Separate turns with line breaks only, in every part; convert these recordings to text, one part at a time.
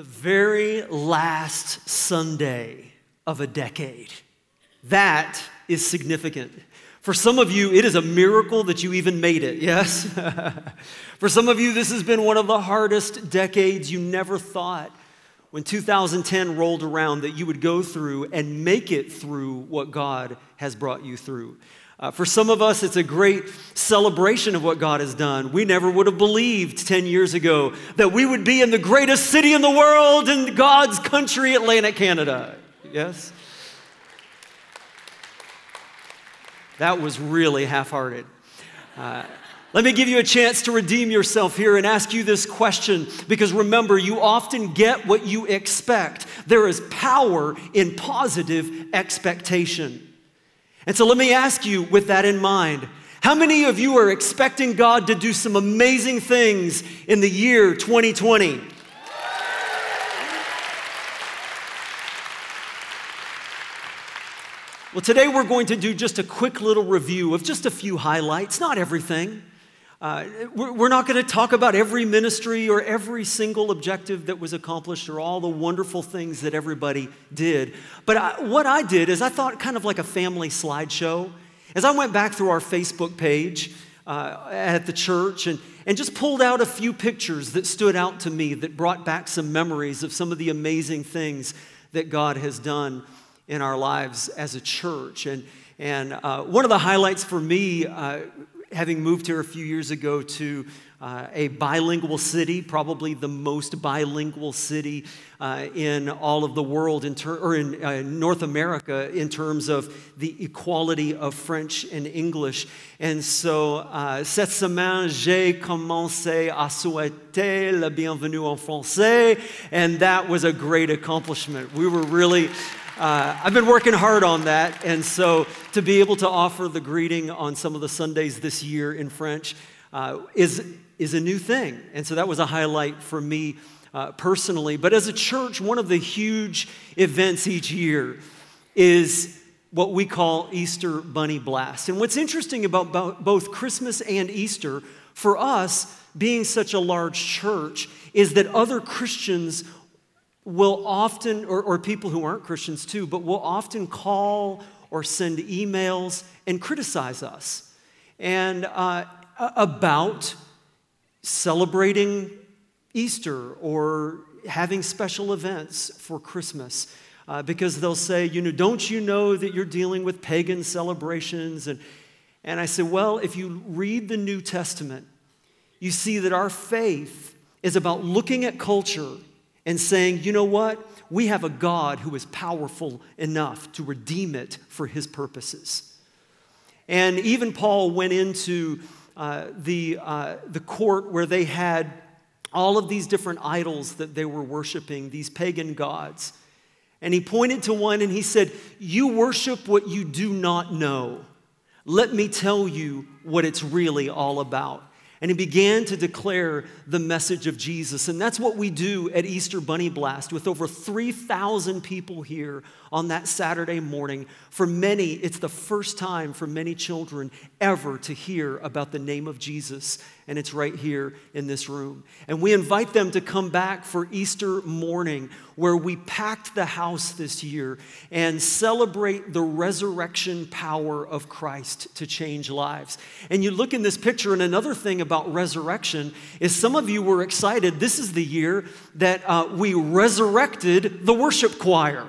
the very last Sunday of a decade. That is significant. For some of you, it is a miracle that you even made it, yes? For some of you, this has been one of the hardest decades you never thought when 2010 rolled around that you would go through and make it through what God has brought you through. Uh, for some of us, it's a great celebration of what God has done. We never would have believed 10 years ago that we would be in the greatest city in the world in God's country, Atlantic Canada. Yes? That was really half hearted. Uh, let me give you a chance to redeem yourself here and ask you this question because remember, you often get what you expect. There is power in positive expectation. And so let me ask you, with that in mind, how many of you are expecting God to do some amazing things in the year 2020? Well, today we're going to do just a quick little review of just a few highlights, not everything. Uh, we're not going to talk about every ministry or every single objective that was accomplished or all the wonderful things that everybody did. But I, what I did is I thought kind of like a family slideshow. As I went back through our Facebook page uh, at the church and, and just pulled out a few pictures that stood out to me that brought back some memories of some of the amazing things that God has done in our lives as a church. And, and uh, one of the highlights for me uh, having moved here a few years ago to uh, a bilingual city, probably the most bilingual city uh, in all of the world, in ter- or in uh, North America, in terms of the equality of French and English. And so, uh, cette semaine, j'ai commencé à souhaiter la bienvenue en français, and that was a great accomplishment. We were really uh, I've been working hard on that, and so to be able to offer the greeting on some of the Sundays this year in French uh, is, is a new thing. And so that was a highlight for me uh, personally. But as a church, one of the huge events each year is what we call Easter Bunny Blast. And what's interesting about both Christmas and Easter, for us, being such a large church, is that other Christians will often, or, or people who aren't Christians too, but will often call or send emails and criticize us and uh, about celebrating Easter or having special events for Christmas. Uh, because they'll say, you know, don't you know that you're dealing with pagan celebrations? And, and I say, well, if you read the New Testament, you see that our faith is about looking at culture and saying, you know what? We have a God who is powerful enough to redeem it for his purposes. And even Paul went into uh, the, uh, the court where they had all of these different idols that they were worshiping, these pagan gods. And he pointed to one and he said, You worship what you do not know. Let me tell you what it's really all about and he began to declare the message of Jesus. And that's what we do at Easter Bunny Blast with over 3,000 people here on that Saturday morning. For many, it's the first time for many children ever to hear about the name of Jesus, and it's right here in this room. And we invite them to come back for Easter morning, where we packed the house this year and celebrate the resurrection power of Christ to change lives. And you look in this picture, and another thing about resurrection is some of you were excited. This is the year that uh, we resurrected the worship choir.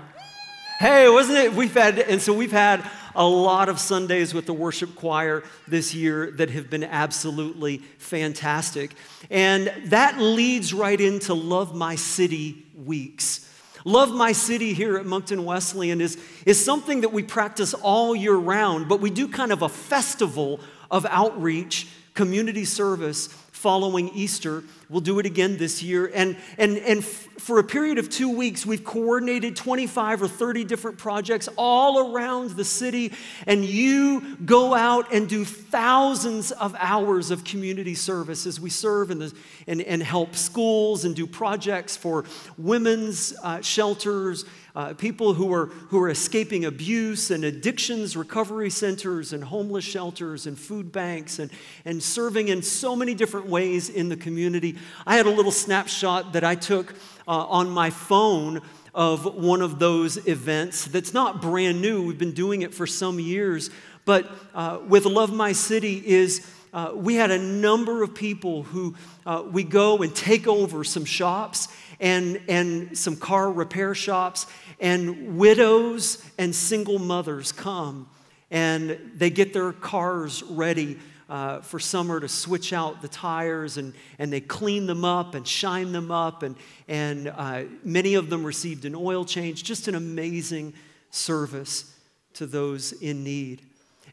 Hey, wasn't it? We've had, and so we've had a lot of Sundays with the worship choir this year that have been absolutely fantastic. And that leads right into Love My City weeks. Love My City here at Moncton Wesleyan is, is something that we practice all year round, but we do kind of a festival of outreach, community service following Easter. We'll do it again this year. And, and, and f- for a period of two weeks, we've coordinated 25 or 30 different projects all around the city. And you go out and do thousands of hours of community service as we serve in the, and, and help schools and do projects for women's uh, shelters, uh, people who are, who are escaping abuse and addictions recovery centers and homeless shelters and food banks and, and serving in so many different ways in the community. I had a little snapshot that I took uh, on my phone of one of those events that's not brand new. We've been doing it for some years. But uh, with Love My City is uh, we had a number of people who uh, we go and take over some shops and, and some car repair shops, and widows and single mothers come and they get their cars ready uh, for summer to switch out the tires and, and they clean them up and shine them up. And, and uh, many of them received an oil change. Just an amazing service to those in need.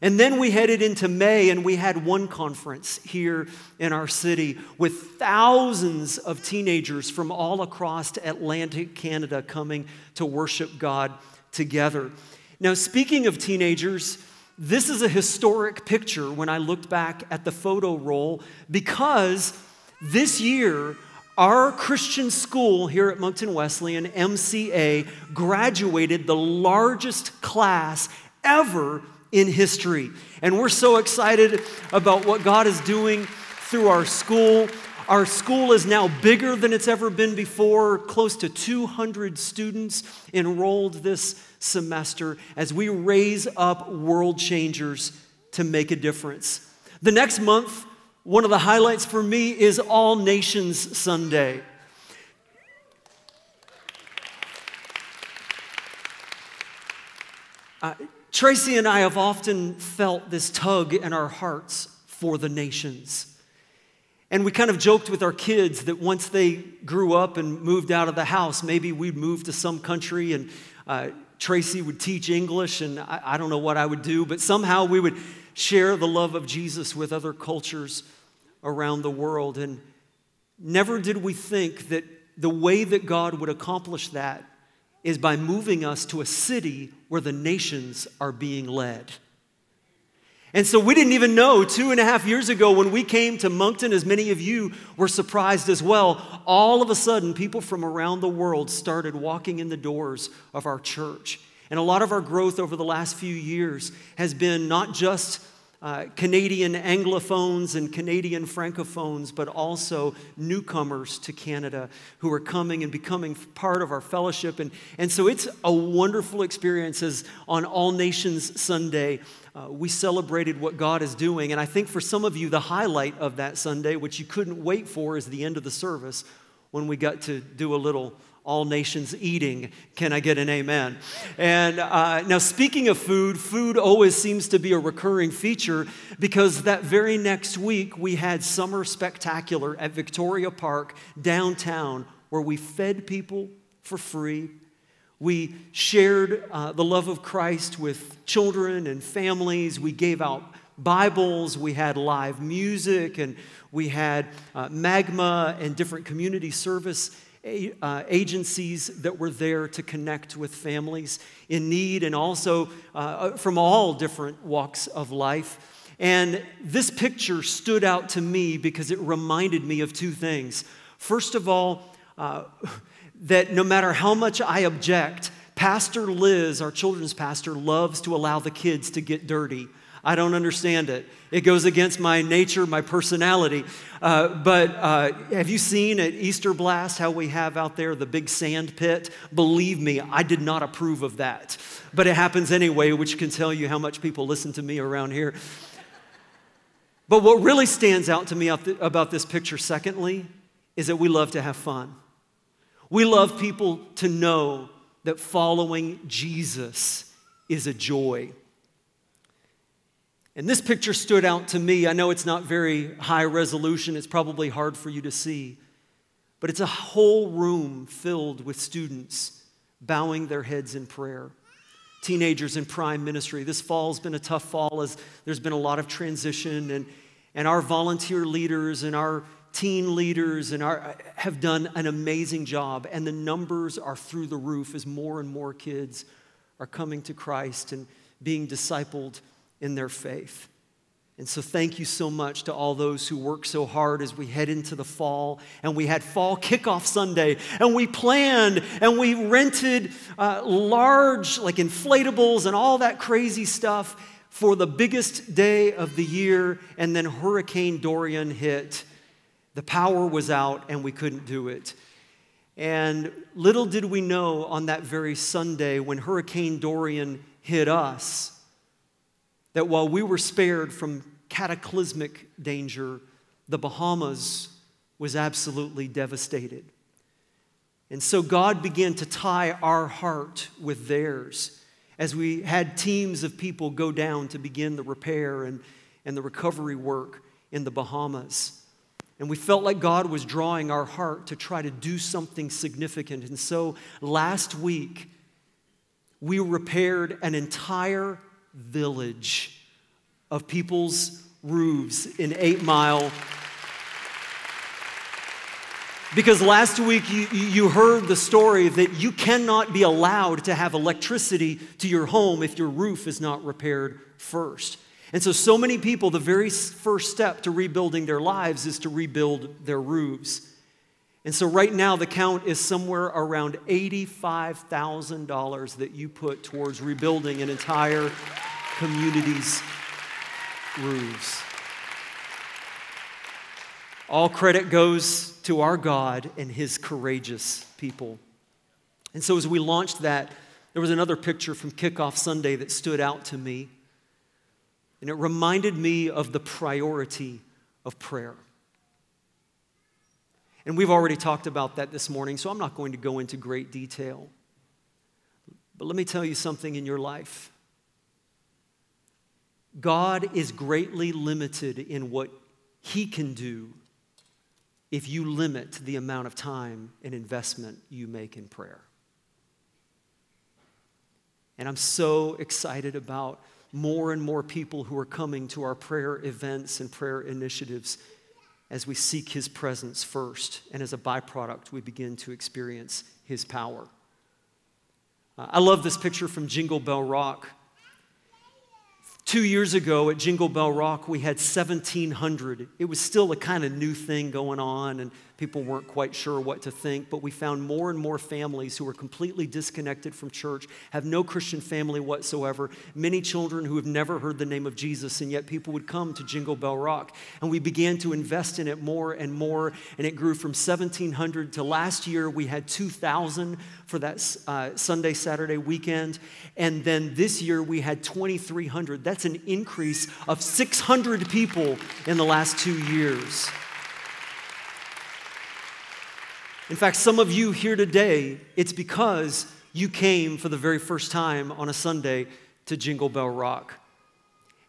And then we headed into May and we had one conference here in our city with thousands of teenagers from all across Atlantic Canada coming to worship God together. Now, speaking of teenagers, this is a historic picture when I looked back at the photo roll because this year, our Christian school here at Moncton Wesleyan, MCA, graduated the largest class ever in history. And we're so excited about what God is doing through our school. Our school is now bigger than it's ever been before, close to 200 students enrolled this semester as we raise up world changers to make a difference. The next month, one of the highlights for me is All Nations Sunday. Uh, Tracy and I have often felt this tug in our hearts for the nations. And we kind of joked with our kids that once they grew up and moved out of the house, maybe we'd move to some country and uh, Tracy would teach English, and I, I don't know what I would do, but somehow we would share the love of Jesus with other cultures around the world. And never did we think that the way that God would accomplish that is by moving us to a city where the nations are being led. And so we didn't even know two and a half years ago when we came to Moncton, as many of you were surprised as well. All of a sudden, people from around the world started walking in the doors of our church. And a lot of our growth over the last few years has been not just uh, Canadian Anglophones and Canadian Francophones, but also newcomers to Canada who are coming and becoming part of our fellowship. And, and so it's a wonderful experience as on All Nations Sunday. Uh, we celebrated what God is doing. And I think for some of you, the highlight of that Sunday, which you couldn't wait for, is the end of the service when we got to do a little all nations eating. Can I get an amen? And uh, now, speaking of food, food always seems to be a recurring feature because that very next week we had Summer Spectacular at Victoria Park downtown where we fed people for free. We shared uh, the love of Christ with children and families. We gave out Bibles. We had live music and we had uh, MAGMA and different community service uh, agencies that were there to connect with families in need and also uh, uh, from all different walks of life. And this picture stood out to me because it reminded me of two things. First of all, uh, that no matter how much I object, Pastor Liz, our children's pastor, loves to allow the kids to get dirty. I don't understand it. It goes against my nature, my personality. Uh, but uh, have you seen at Easter Blast how we have out there the big sand pit? Believe me, I did not approve of that. But it happens anyway, which can tell you how much people listen to me around here. But what really stands out to me about this picture, secondly, is that we love to have fun. We love people to know that following Jesus is a joy. And this picture stood out to me. I know it's not very high resolution, it's probably hard for you to see, but it's a whole room filled with students bowing their heads in prayer. Teenagers in prime ministry. This fall's been a tough fall as there's been a lot of transition, and, and our volunteer leaders and our teen leaders and our, have done an amazing job, and the numbers are through the roof as more and more kids are coming to Christ and being discipled in their faith. And so, thank you so much to all those who work so hard as we head into the fall. And we had Fall Kickoff Sunday, and we planned and we rented uh, large, like inflatables and all that crazy stuff for the biggest day of the year. And then Hurricane Dorian hit. The power was out, and we couldn't do it. And little did we know on that very Sunday when Hurricane Dorian hit us that while we were spared from cataclysmic danger, the Bahamas was absolutely devastated. And so God began to tie our heart with theirs as we had teams of people go down to begin the repair and, and the recovery work in the Bahamas. And we felt like God was drawing our heart to try to do something significant. And so last week, we repaired an entire village of people's roofs in Eight Mile. Because last week you, you heard the story that you cannot be allowed to have electricity to your home if your roof is not repaired first. And so, so many people, the very first step to rebuilding their lives is to rebuild their roofs. And so, right now, the count is somewhere around $85,000 that you put towards rebuilding an entire community's roofs. All credit goes to our God and His courageous people. And so, as we launched that, there was another picture from Kickoff Sunday that stood out to me. And it reminded me of the priority of prayer. And we've already talked about that this morning, so I'm not going to go into great detail. But let me tell you something in your life God is greatly limited in what He can do if you limit the amount of time and investment you make in prayer. And I'm so excited about more and more people who are coming to our prayer events and prayer initiatives as we seek His presence first. And as a byproduct, we begin to experience His power. Uh, I love this picture from Jingle Bell Rock. Two years ago at Jingle Bell Rock, we had 1,700. It was still a kind of new thing going on, and people weren't quite sure what to think. But we found more and more families who were completely disconnected from church, have no Christian family whatsoever, many children who have never heard the name of Jesus, and yet people would come to Jingle Bell Rock. And we began to invest in it more and more, and it grew from 1,700 to last year we had 2,000 for that uh, Sunday, Saturday weekend. And then this year we had 2,300. That's an increase of 600 people in the last two years. In fact, some of you here today, it's because you came for the very first time on a Sunday to Jingle Bell Rock.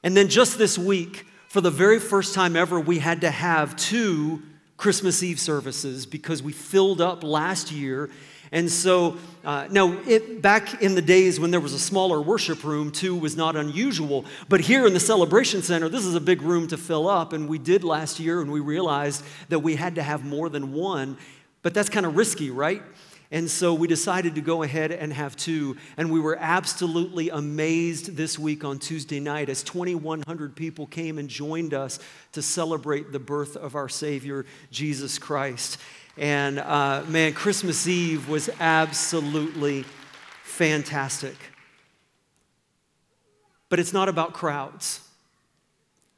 And then just this week, for the very first time ever, we had to have two Christmas Eve services because we filled up last year and so, uh, now, it, back in the days when there was a smaller worship room, two was not unusual. But here in the Celebration Center, this is a big room to fill up. And we did last year, and we realized that we had to have more than one. But that's kind of risky, right? And so we decided to go ahead and have two. And we were absolutely amazed this week on Tuesday night as 2,100 people came and joined us to celebrate the birth of our Savior, Jesus Christ. And uh, man, Christmas Eve was absolutely fantastic. But it's not about crowds,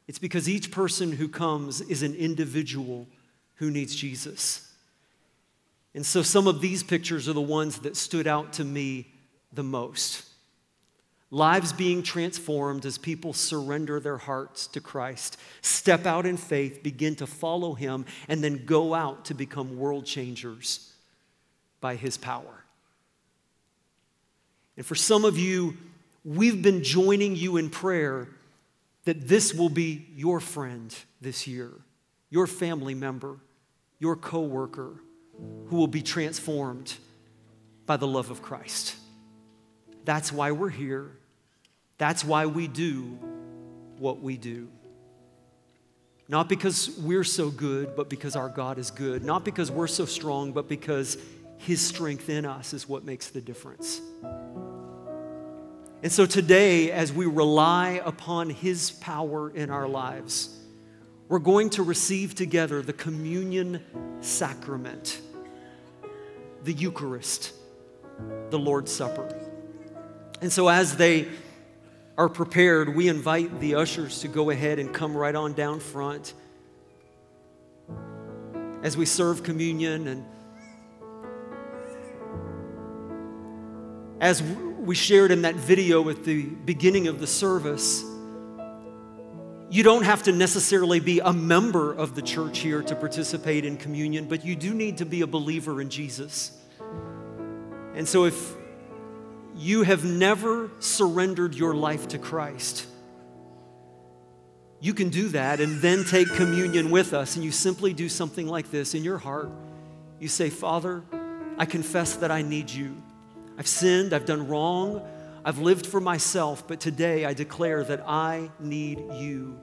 it's because each person who comes is an individual who needs Jesus. And so some of these pictures are the ones that stood out to me the most lives being transformed as people surrender their hearts to Christ, step out in faith, begin to follow Him, and then go out to become world changers by His power. And for some of you, we've been joining you in prayer that this will be your friend this year, your family member, your coworker who will be transformed by the love of Christ. That's why we're here. That's why we do what we do. Not because we're so good, but because our God is good. Not because we're so strong, but because His strength in us is what makes the difference. And so today, as we rely upon His power in our lives, we're going to receive together the communion sacrament, the Eucharist, the Lord's Supper. And so, as they are prepared, we invite the ushers to go ahead and come right on down front as we serve communion and as we shared in that video at the beginning of the service, you don't have to necessarily be a member of the church here to participate in communion, but you do need to be a believer in Jesus. And so if you have never surrendered your life to Christ, you can do that and then take communion with us. And you simply do something like this in your heart. You say, Father, I confess that I need you. I've sinned, I've done wrong, I've lived for myself, but today I declare that I need you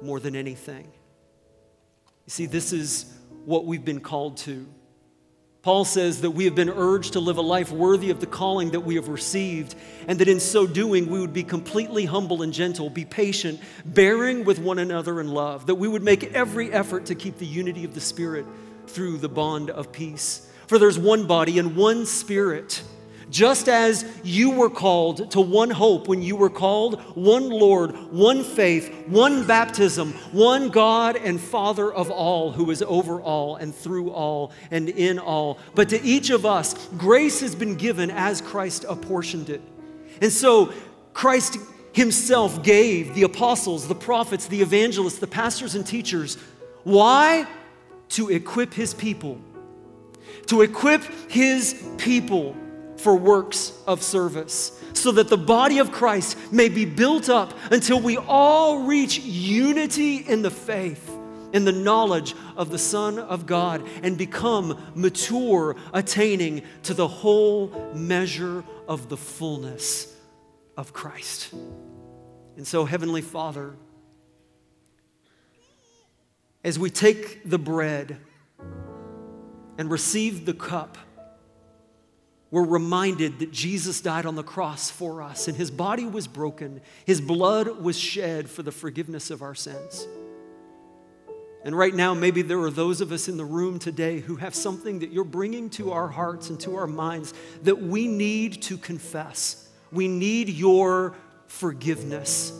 more than anything. You see, this is what we've been called to. Paul says that we have been urged to live a life worthy of the calling that we have received, and that in so doing, we would be completely humble and gentle, be patient, bearing with one another in love, that we would make every effort to keep the unity of the Spirit through the bond of peace. For there's one body and one Spirit just as you were called to one hope when you were called, one Lord, one faith, one baptism, one God and Father of all, who is over all and through all and in all. But to each of us, grace has been given as Christ apportioned it. And so, Christ Himself gave the apostles, the prophets, the evangelists, the pastors, and teachers. Why? To equip His people. To equip His people for works of service, so that the body of Christ may be built up until we all reach unity in the faith, in the knowledge of the Son of God, and become mature, attaining to the whole measure of the fullness of Christ. And so, Heavenly Father, as we take the bread and receive the cup, we're reminded that Jesus died on the cross for us, and his body was broken, his blood was shed for the forgiveness of our sins. And right now, maybe there are those of us in the room today who have something that you're bringing to our hearts and to our minds that we need to confess. We need your forgiveness.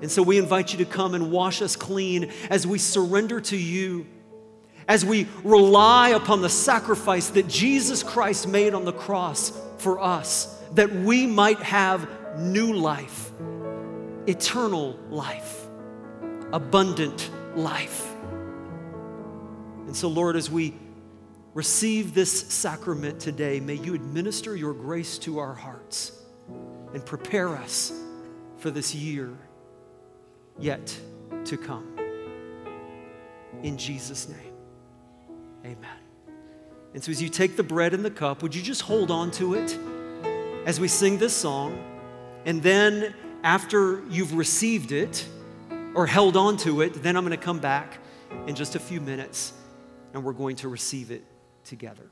And so we invite you to come and wash us clean as we surrender to you as we rely upon the sacrifice that Jesus Christ made on the cross for us, that we might have new life, eternal life, abundant life. And so, Lord, as we receive this sacrament today, may you administer your grace to our hearts and prepare us for this year yet to come. In Jesus' name. Amen. And so, as you take the bread and the cup, would you just hold on to it as we sing this song? And then, after you've received it or held on to it, then I'm going to come back in just a few minutes and we're going to receive it together.